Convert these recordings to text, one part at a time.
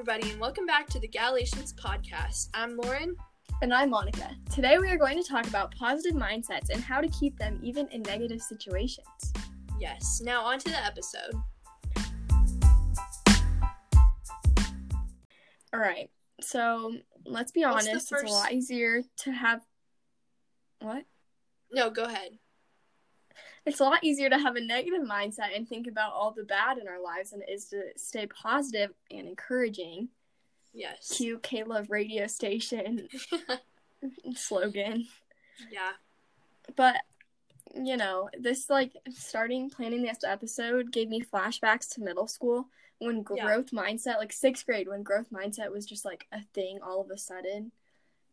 everybody, and welcome back to the Galatians podcast. I'm Lauren. And I'm Monica. Today we are going to talk about positive mindsets and how to keep them even in negative situations. Yes, now on to the episode. All right, so let's be What's honest, it's a lot easier to have. What? No, go ahead. It's a lot easier to have a negative mindset and think about all the bad in our lives than it is to stay positive and encouraging. Yes. Cue K Love radio station slogan. yeah. But you know, this like starting planning this episode gave me flashbacks to middle school when Yeah. growth mindset, like sixth grade, when growth mindset was just like a thing all of a sudden,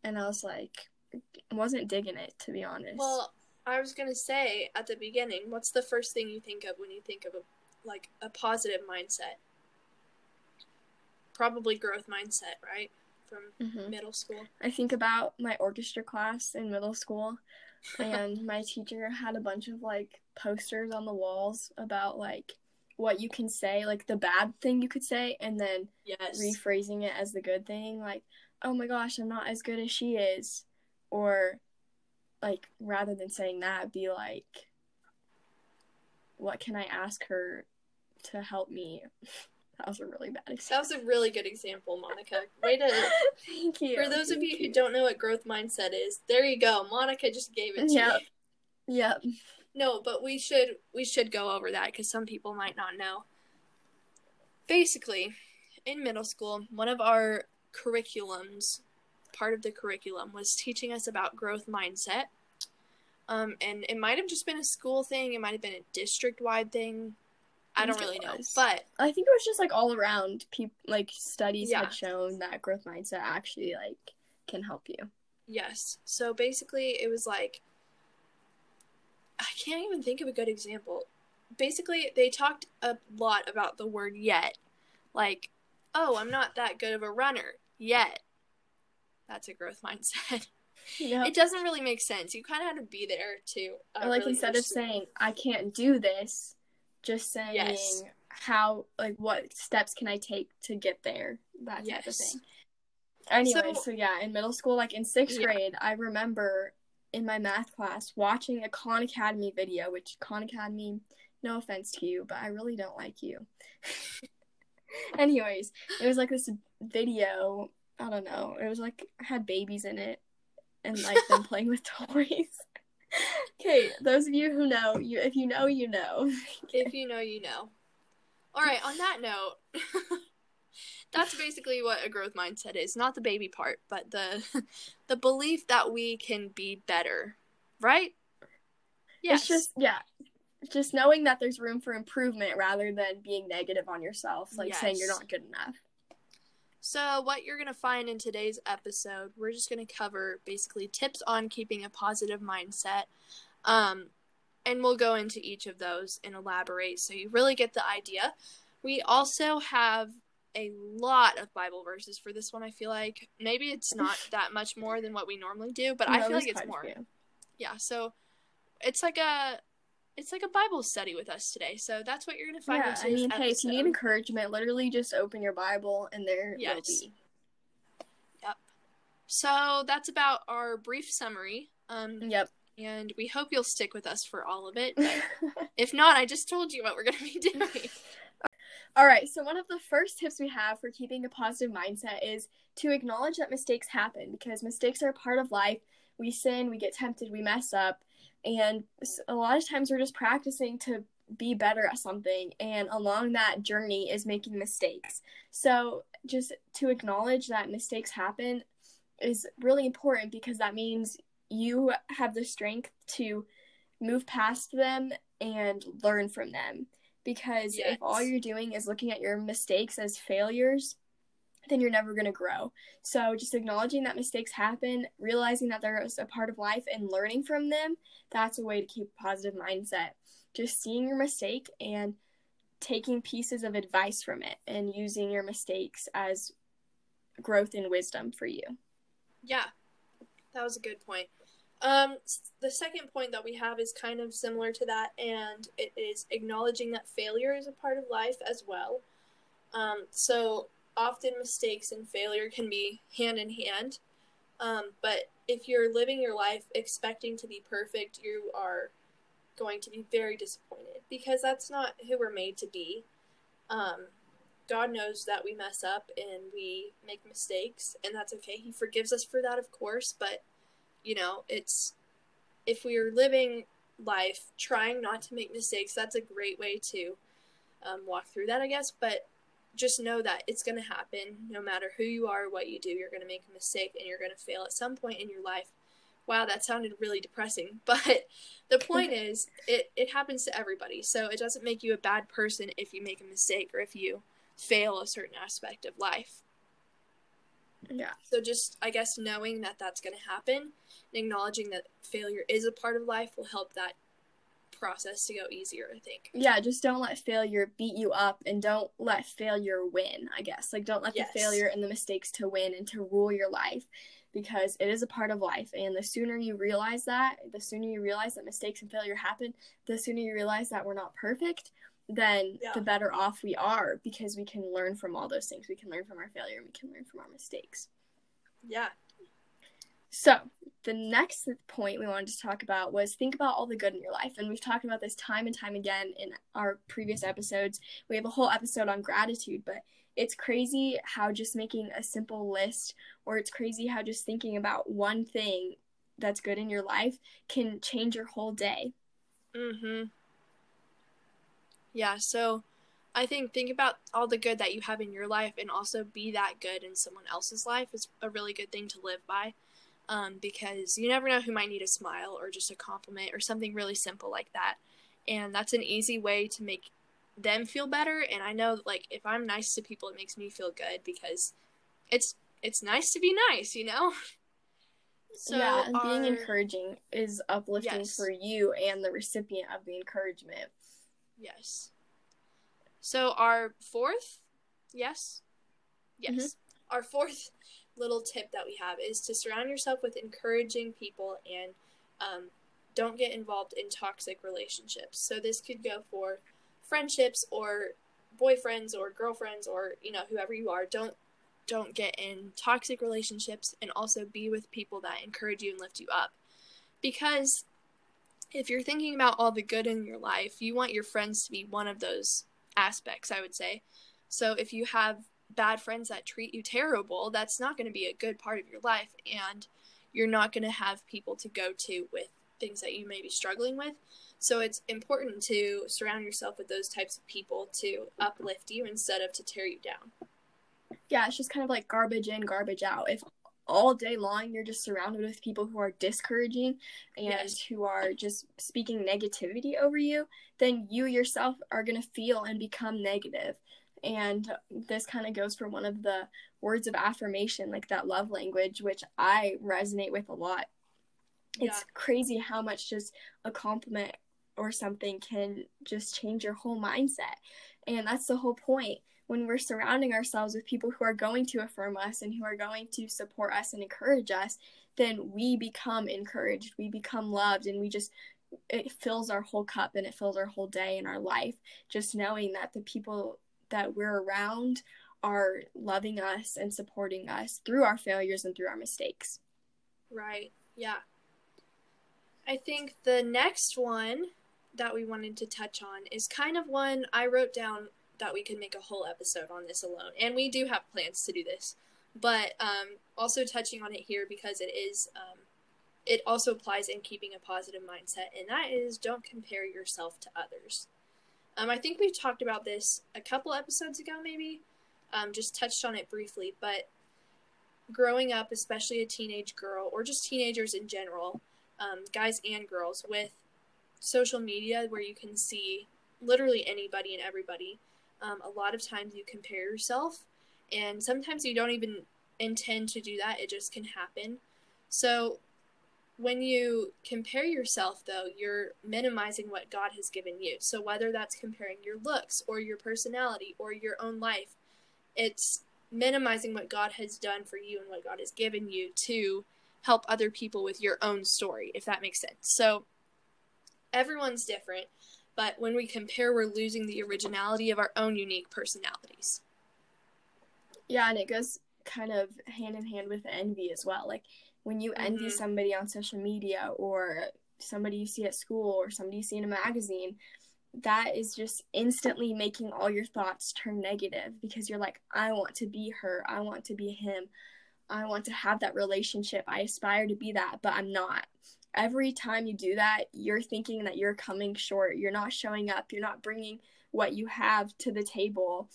and I was like, wasn't digging it to be honest. Well, I was gonna say at the beginning, what's the first thing you think of when you think of a like a positive mindset? Probably growth mindset, right? From Mhm. middle school. I think about my orchestra class in middle school, and my teacher had a bunch of like posters on the walls about like what you can say, like the bad thing you could say, and then Yes. rephrasing it as the good thing like oh my gosh i'm not as good as she is or like rather than saying that be like what can i ask her to help me that was a really bad example. that was a really good example, Monica. Way to thank you For those of thank you who don't know what growth mindset is, there you go. Monica just gave it to Yep. you. yep No, but we should we should go over that because some people might not know. Basically, in middle school, one of our curriculums, part of the curriculum, was teaching us about growth mindset. Um, and it might have just been a school thing. It might have been a district wide thing. I don't really know, but i think it was just like all around people like studies Yeah. had shown that growth mindset actually like can help you Yes. So basically, it was like I can't even think of a good example. Basically, they talked a lot about the word yet. Like, oh, I'm not that good of a runner yet. That's a growth mindset. It doesn't really make sense. You kind of have to be there to. Uh, like really instead of saying i can't do this just saying Yes. how like what steps can i take to get there that type of thing anyway So- so, yeah in middle school like in sixth Yeah. grade i remember in my math class watching a khan academy video which khan academy no offense to you but i really don't like you anyways it was like this video i don't know it was like had babies in it and like them playing with toys okay those of you who know you if you know you know If you know, you know. All right, on that note, that's basically what a growth mindset is. Not the baby part, but the the belief that we can be better. Right? Yes. it's just yeah just knowing that there's room for improvement rather than being negative on yourself like saying you're not good enough So, what you're going to find in today's episode, we're just going to cover basically tips on keeping a positive mindset. Um, and we'll go into each of those and elaborate so you really get the idea. We also have a lot of Bible verses for this one, I feel like. Maybe it's not that much more than what we normally do, but I feel like it's more. few. Yeah, so it's like a it's like a Bible study with us today. So that's what you're going to find in yeah i mean hey if you need encouragement literally just open your bible and there Yes. will be Yep. So that's about our brief summary. Um, yep and we hope you'll stick with us for all of it. But if not, I just told you what we're going to be doing. All right, so one of the first tips we have for keeping a positive mindset is to acknowledge that mistakes happen because mistakes are a part of life. We sin, we get tempted, we mess up, and a lot of times we're just practicing to be better at something, and along that journey is making mistakes. So, just to acknowledge that mistakes happen is really important because that means you have the strength to move past them and learn from them because Yes. if all you're doing is looking at your mistakes as failures then you're never going to grow so just acknowledging that mistakes happen realizing that they're a part of life and learning from them that's a way to keep a positive mindset just seeing your mistake and taking pieces of advice from it and using your mistakes as growth and wisdom for you yeah, that was a good point. Um, the second point that we have is kind of similar to that, and it is acknowledging that failure is a part of life as well. Um, so often mistakes and failure can be hand in hand. Um, but if you're living your life expecting to be perfect, you are going to be very disappointed because that's not who we're made to be. Um, God knows that we mess up and we make mistakes, and that's okay. He forgives us for that, of course, but you know, it's if we are living life trying not to make mistakes, that's a great way to um, walk through that, I guess. But just know that it's going to happen no matter who you are or what you do. You're going to make a mistake and you're going to fail at some point in your life. Wow, that sounded really depressing. But the point is, it, it happens to everybody. So it doesn't make you a bad person if you make a mistake or if you fail a certain aspect of life. Yeah. So just, I guess, knowing that that's going to happen and acknowledging that failure is a part of life will help that process to go easier, I think. Yeah, just don't let failure beat you up and don't let failure win, I guess. Like, don't let yes. the failure and the mistakes to win and to rule your life because it is a part of life. And the sooner you realize that, the sooner you realize that mistakes and failure happen, the sooner you realize that we're not perfect, then yeah. the better off we are because we can learn from all those things. We can learn from our failure, and we can learn from our mistakes. Yeah. So, the next point we wanted to talk about was think about all the good in your life. And we've talked about this time and time again in our previous episodes. We have a whole episode on gratitude, but it's crazy how just making a simple list or it's crazy how just thinking about one thing that's good in your life can change your whole day. Mhm. Yeah, so I think think about all the good that you have in your life and also be that good in someone else's life is a really good thing to live by. Um, because you never know who might need a smile or just a compliment or something really simple like that. And that's an easy way to make them feel better. And I know like if I'm nice to people, it makes me feel good because it's it's nice to be nice, you know. So yeah, and our... being encouraging is uplifting yes. for you and the recipient of the encouragement. Yes. So our fourth, yes, yes, mm-hmm. our fourth little tip that we have is to surround yourself with encouraging people and um, don't get involved in toxic relationships. So this could go for friendships or boyfriends or girlfriends or you know whoever you are. Don't don't get in toxic relationships and also be with people that encourage you and lift you up because if you're thinking about all the good in your life, you want your friends to be one of those aspects, I would say. So if you have bad friends that treat you terrible, that's not going to be a good part of your life and you're not going to have people to go to with things that you may be struggling with. So it's important to surround yourself with those types of people to uplift you instead of to tear you down. Yeah, it's just kind of like garbage in, garbage out. If all day long you're just surrounded with people who are discouraging and yes. who are just speaking negativity over you, then you yourself are going to feel and become negative. And this kind of goes for one of the words of affirmation, like that love language, which I resonate with a lot. Yeah. It's crazy how much just a compliment or something can just change your whole mindset. And that's the whole point when we're surrounding ourselves with people who are going to affirm us and who are going to support us and encourage us, then we become encouraged, we become loved, and we just it fills our whole cup and it fills our whole day in our life just knowing that the people that we're around are loving us and supporting us through our failures and through our mistakes. Right. Yeah. I think the next one that we wanted to touch on is kind of one I wrote down that we could make a whole episode on this alone, and we do have plans to do this. But um, also touching on it here because it is, um, it also applies in keeping a positive mindset, and that is don't compare yourself to others. Um, I think we talked about this a couple episodes ago, maybe. Um, just touched on it briefly, but growing up, especially a teenage girl or just teenagers in general, um, guys and girls, with social media where you can see literally anybody and everybody, um, a lot of times you compare yourself, and sometimes you don't even intend to do that, it just can happen. So, when you compare yourself, though, you're minimizing what God has given you. So, whether that's comparing your looks or your personality or your own life, it's minimizing what God has done for you and what God has given you to help other people with your own story, if that makes sense. So, everyone's different. But when we compare, we're losing the originality of our own unique personalities. Yeah, and it goes kind of hand in hand with envy as well. Like when you envy Mhm. somebody on social media or somebody you see at school or somebody you see in a magazine, that is just instantly making all your thoughts turn negative because you're like, I want to be her, I want to be him, I want to have that relationship, I aspire to be that, but I'm not. Every time you do that, you're thinking that you're coming short, you're not showing up, you're not bringing what you have to the table.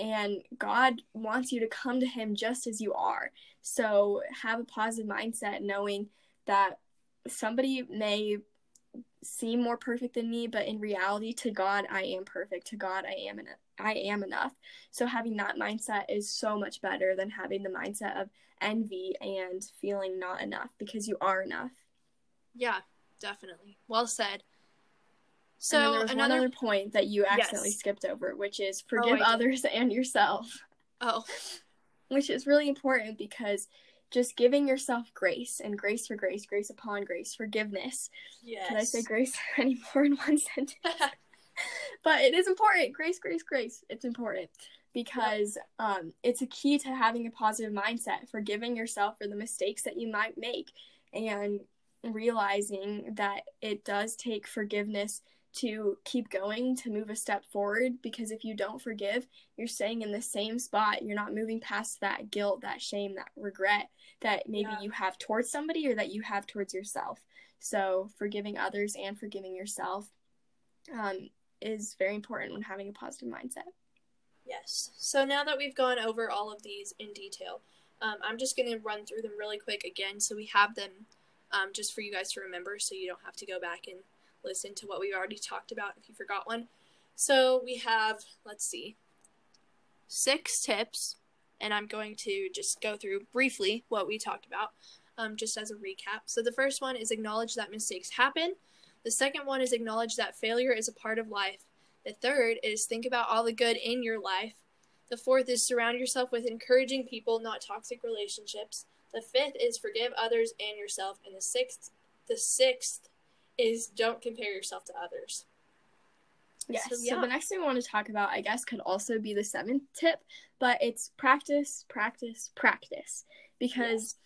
And God wants you to come to Him just as you are. So have a positive mindset, knowing that somebody may seem more perfect than me, but in reality, to God, I am perfect. To God, I am en- I am enough. So having that mindset is so much better than having the mindset of envy and feeling not enough because you are enough. Yeah, definitely. Well said. So and there was another point that you accidentally Yes. skipped over, which is forgive did. others and yourself. oh which is really important because just giving yourself grace and grace for grace, grace upon grace, forgiveness. yes. Can I say grace anymore in one sentence? but it is important. Grace, grace, grace. It's important because um, it's a key to having a positive mindset, forgiving yourself for the mistakes that you might make, and realizing that it does take forgiveness to keep going, to move a step forward. Because if you don't forgive, you're staying in the same spot. You're not moving past that guilt, that shame, that regret that maybe Yeah. you have towards somebody or that you have towards yourself. So, forgiving others and forgiving yourself um, is very important when having a positive mindset. Yes. So now that we've gone over all of these in detail, um, I'm just going to run through them really quick again so we have them um, just for you guys to remember so you don't have to go back and listen to what we already talked about if you forgot one. So we have, let's see, six tips, and I'm going to just go through briefly what we talked about um, just as a recap. So the first one is acknowledge that mistakes happen. The second one is acknowledge that failure is a part of life. The third is think about all the good in your life. The fourth is surround yourself with encouraging people, not toxic relationships. The fifth is forgive others and yourself. And the sixth, the sixth is don't compare yourself to others. Yes. So, So, the next thing we want to talk about, I guess, could also be the seventh tip, but it's practice, practice, practice. Because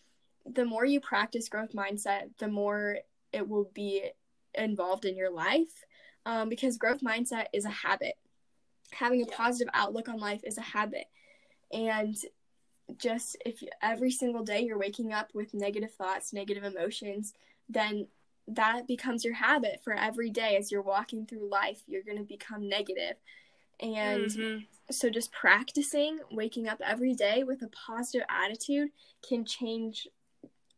the more you practice growth mindset, the more it will be involved in your life. Um, because growth mindset is a habit. Having a Yeah. positive outlook on life is a habit. And just if you, every single day you're waking up with negative thoughts, negative emotions, then that becomes your habit for every day as you're walking through life. You're going to become negative. And Mhm. so just practicing waking up every day with a positive attitude can change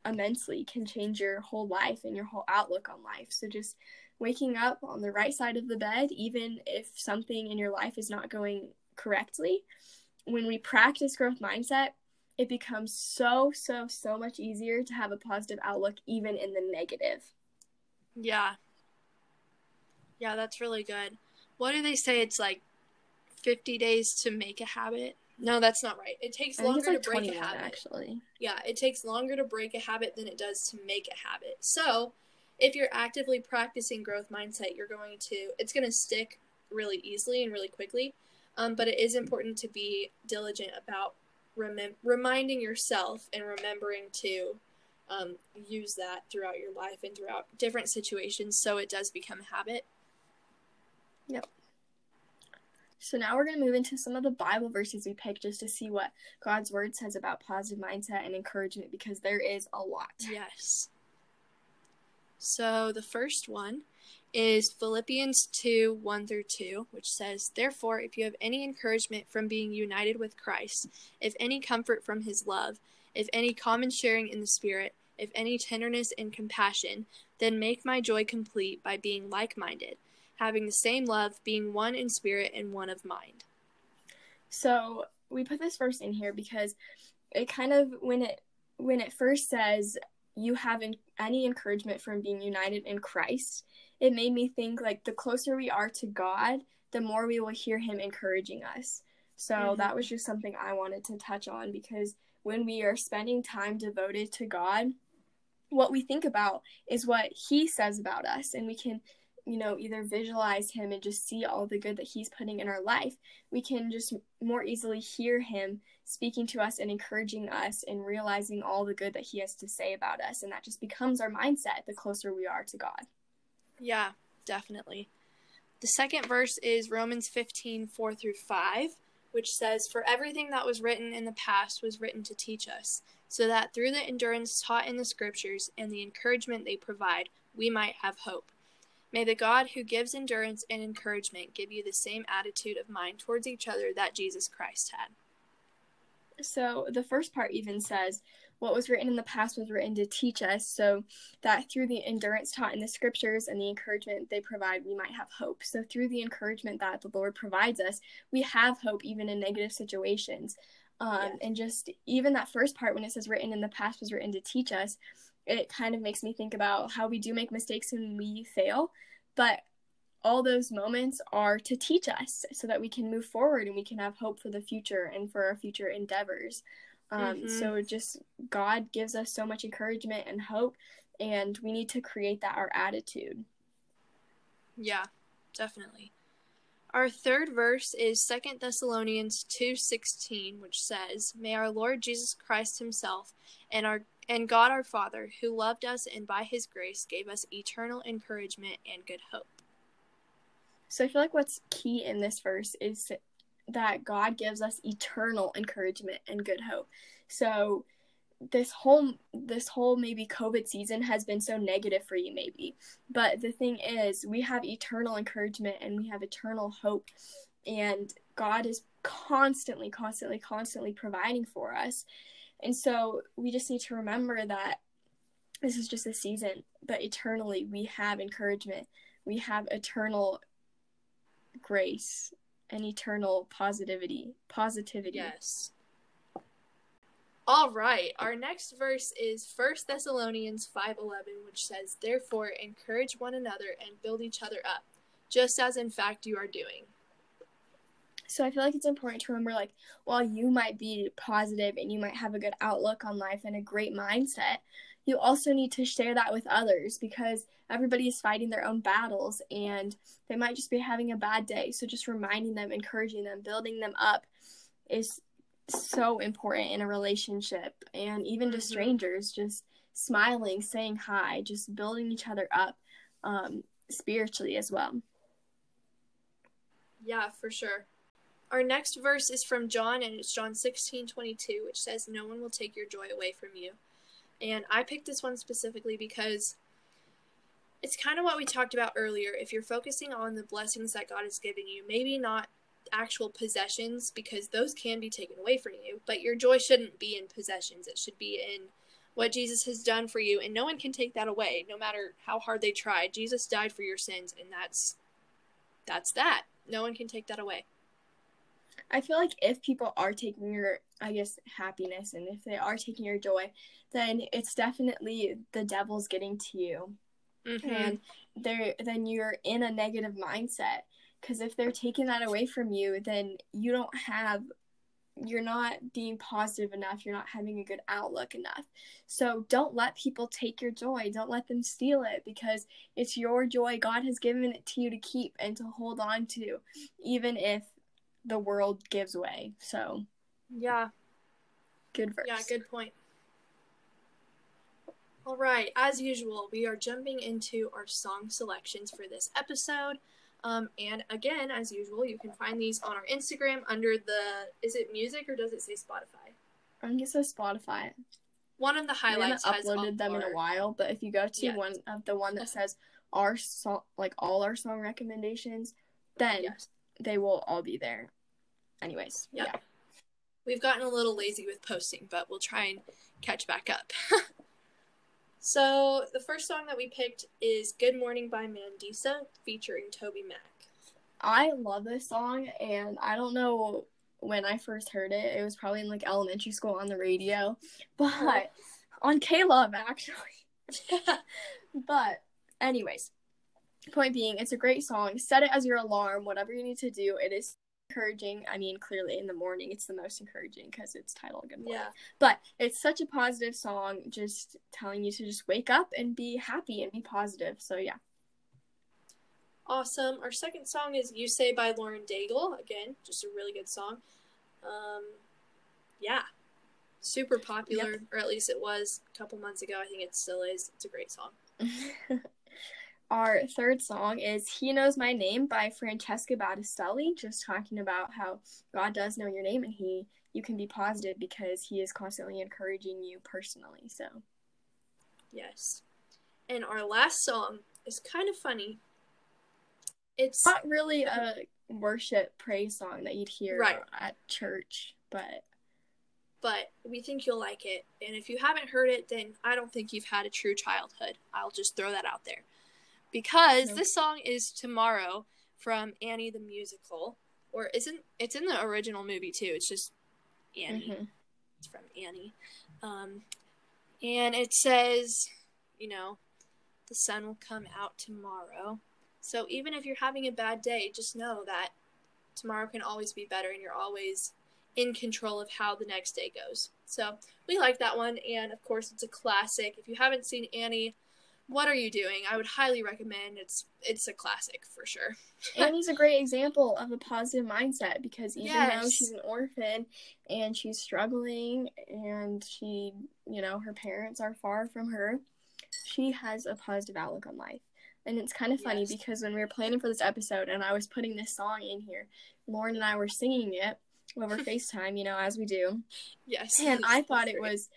immensely, can change your whole life and your whole outlook on life. So just waking up on the right side of the bed, even if something in your life is not going correctly, when we practice growth mindset, it becomes so, so, so much easier to have a positive outlook, even in the negative. Yeah. Yeah, that's really good. What do they say? It's like 50 days to make a habit? No, that's not right. It takes longer like to break a habit. actually. Yeah, it takes longer to break a habit than it does to make a habit. So, if you're actively practicing growth mindset, you're going to, it's going to stick really easily and really quickly. Um, but it is important to be diligent about remem- reminding yourself and remembering to um, use that throughout your life and throughout different situations so it does become a habit. Yep. So now we're going to move into some of the Bible verses we picked just to see what God's word says about positive mindset and encouragement because there is a lot. Yes. So the first one is Philippians 2 1 through 2, which says, Therefore, if you have any encouragement from being united with Christ, if any comfort from his love, if any common sharing in the Spirit, if any tenderness and compassion, then make my joy complete by being like minded, having the same love, being one in spirit and one of mind. So we put this verse in here because it kind of when it when it first says you have en- any encouragement from being united in Christ, it made me think like the closer we are to God, the more we will hear him encouraging us. So Mhm. that was just something I wanted to touch on because when we are spending time devoted to God, what we think about is what he says about us and we can you know, either visualize him and just see all the good that he's putting in our life, we can just more easily hear him speaking to us and encouraging us and realizing all the good that he has to say about us. And that just becomes our mindset the closer we are to God. Yeah, definitely. The second verse is Romans 15 4 through 5, which says, For everything that was written in the past was written to teach us, so that through the endurance taught in the scriptures and the encouragement they provide, we might have hope. May the God who gives endurance and encouragement give you the same attitude of mind towards each other that Jesus Christ had. So the first part even says, What was written in the past was written to teach us, so that through the endurance taught in the scriptures and the encouragement they provide, we might have hope. So through the encouragement that the Lord provides us, we have hope even in negative situations. Um, yes. And just even that first part, when it says written in the past was written to teach us, it kind of makes me think about how we do make mistakes and we fail, but all those moments are to teach us so that we can move forward and we can have hope for the future and for our future endeavors. Um, mm-hmm. So just God gives us so much encouragement and hope, and we need to create that our attitude. Yeah, definitely. Our third verse is Second Thessalonians 2:16, which says, "May our Lord Jesus Christ himself and our and God our Father, who loved us and by his grace gave us eternal encouragement and good hope." So I feel like what's key in this verse is that God gives us eternal encouragement and good hope. So this whole this whole maybe covid season has been so negative for you maybe. But the thing is we have eternal encouragement and we have eternal hope. And god is constantly constantly constantly providing for us. And so we just need to remember that this is just a season but eternally we have encouragement. We have eternal grace and eternal positivity positivity. Yes. All right, our next verse is 1 Thessalonians 5:11, which says, "Therefore encourage one another and build each other up, just as in fact you are doing." So I feel like it's important to remember like while you might be positive and you might have a good outlook on life and a great mindset, you also need to share that with others because everybody is fighting their own battles and they might just be having a bad day. So just reminding them, encouraging them, building them up is so important in a relationship and even to mm-hmm. strangers just smiling saying hi just building each other up um, spiritually as well yeah for sure our next verse is from john and it's john 16 22 which says no one will take your joy away from you and i picked this one specifically because it's kind of what we talked about earlier if you're focusing on the blessings that god is giving you maybe not actual possessions because those can be taken away from you. But your joy shouldn't be in possessions, it should be in what Jesus has done for you. And no one can take that away, no matter how hard they try. Jesus died for your sins, and that's that's that. No one can take that away. I feel like if people are taking your, I guess, happiness and if they are taking your joy, then it's definitely the devil's getting to you. Mm-hmm. And there then you're in a negative mindset. Because if they're taking that away from you then you don't have you're not being positive enough. You're not having a good outlook enough. So don't let people take your joy. Don't let them steal it because it's your joy. God has given it to you to keep and to hold on to even if the world gives way so yeah good verse yeah good point all right as usual we are jumping into our song selections for this episode um, and again, as usual, you can find these on our Instagram under the is it music or does it say Spotify? I think it says Spotify. One of the highlights I haven't uploaded them our... in a while, but if you go to yeah. one of the one that says our song, like all our song recommendations, then yes. they will all be there. Anyways, yep. yeah. We've gotten a little lazy with posting, but we'll try and catch back up. So the first song that we picked is "Good Morning" by Mandisa, featuring TobyMac. I love this song, and I don't know when I first heard it. It was probably in like elementary school on the radio, but on K Love actually. but anyways, point being, it's a great song. Set it as your alarm. Whatever you need to do, it is encouraging. I mean, clearly in the morning, it's the most encouraging because it's titled Good Morning. Yeah. But it's such a positive song, just telling you to just wake up and be happy and be positive. So, yeah. Awesome. Our second song is You Say by Lauren Daigle. Again, just a really good song. Um, yeah. Super popular, Yep. or at least it was a couple months ago. I think it still is. It's a great song. Our third song is He Knows My Name by Francesca Battistelli, just talking about how God does know your name and he you can be positive because he is constantly encouraging you personally. So Yes. And our last song is kind of funny. It's not really a worship praise song that you'd hear Right. at church, but but we think you'll like it. And if you haven't heard it, then I don't think you've had a true childhood. I'll just throw that out there. Because Nope. this song is Tomorrow from Annie the Musical. Or isn't it's in the original movie too. It's just Annie. mhm. It's from Annie. Um, and it says, you know, the sun will come out tomorrow. So even if you're having a bad day, just know that tomorrow can always be better and you're always in control of how the next day goes. So we like that one. And of course, it's a classic. If you haven't seen Annie, what are you doing? I would highly recommend. It's it's a classic for sure. Annie's a great example of a positive mindset because even though she's an orphan and she's struggling and she, you know, her parents are far from her, she has a positive outlook on life. And it's kind of funny Yes. because when we were planning for this episode and I was putting this song in here, Lauren and I were singing it over FaceTime, you know, as we do. Yes. And I thought it was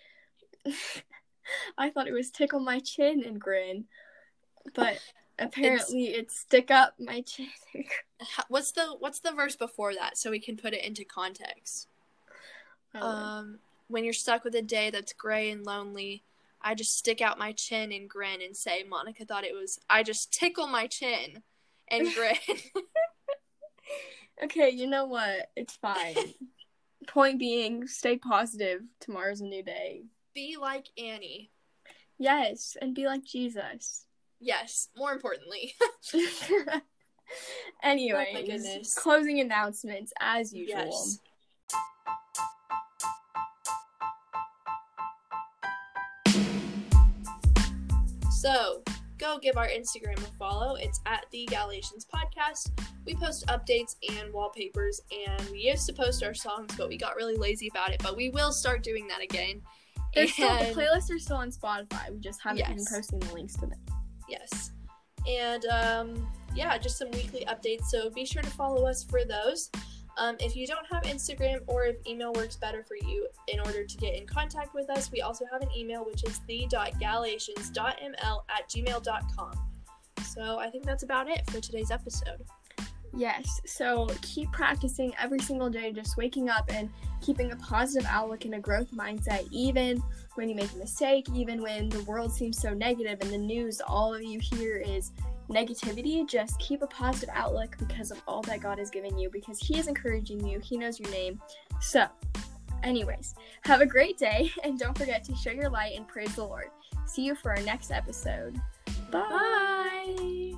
I thought it was tickle my chin and grin. But apparently it's stick up my chin What's the what's the verse before that so we can put it into context? Um, when you're stuck with a day that's gray and lonely, I just stick out my chin and grin and say, Monica thought it was, I just tickle my chin and grin. Okay, you know what? It's fine. Point being, stay positive. Tomorrow's a new day. Be like Annie. Yes, and be like Jesus. Yes, more importantly. Anyways, oh goodness. closing announcements as usual. yes. So, go give our Instagram a follow. It's at the Galatians Podcast. We post updates and wallpapers, and we used to post our songs, but we got really lazy about it. But we will start doing that again. They're still, the playlists are still on Spotify. We just haven't been posting the links to them. Yes. And um, yeah, just some weekly updates. So be sure to follow us for those. Um, if you don't have Instagram or if email works better for you in order to get in contact with us, we also have an email which is the.galatians.ml at gmail.com. So I think that's about it for today's episode. Yes, so keep practicing every single day, just waking up and keeping a positive outlook and a growth mindset, even when you make a mistake, even when the world seems so negative and the news, all of you hear is negativity. Just keep a positive outlook because of all that God has given you, because He is encouraging you, He knows your name. So, anyways, have a great day and don't forget to show your light and praise the Lord. See you for our next episode. Bye. Bye.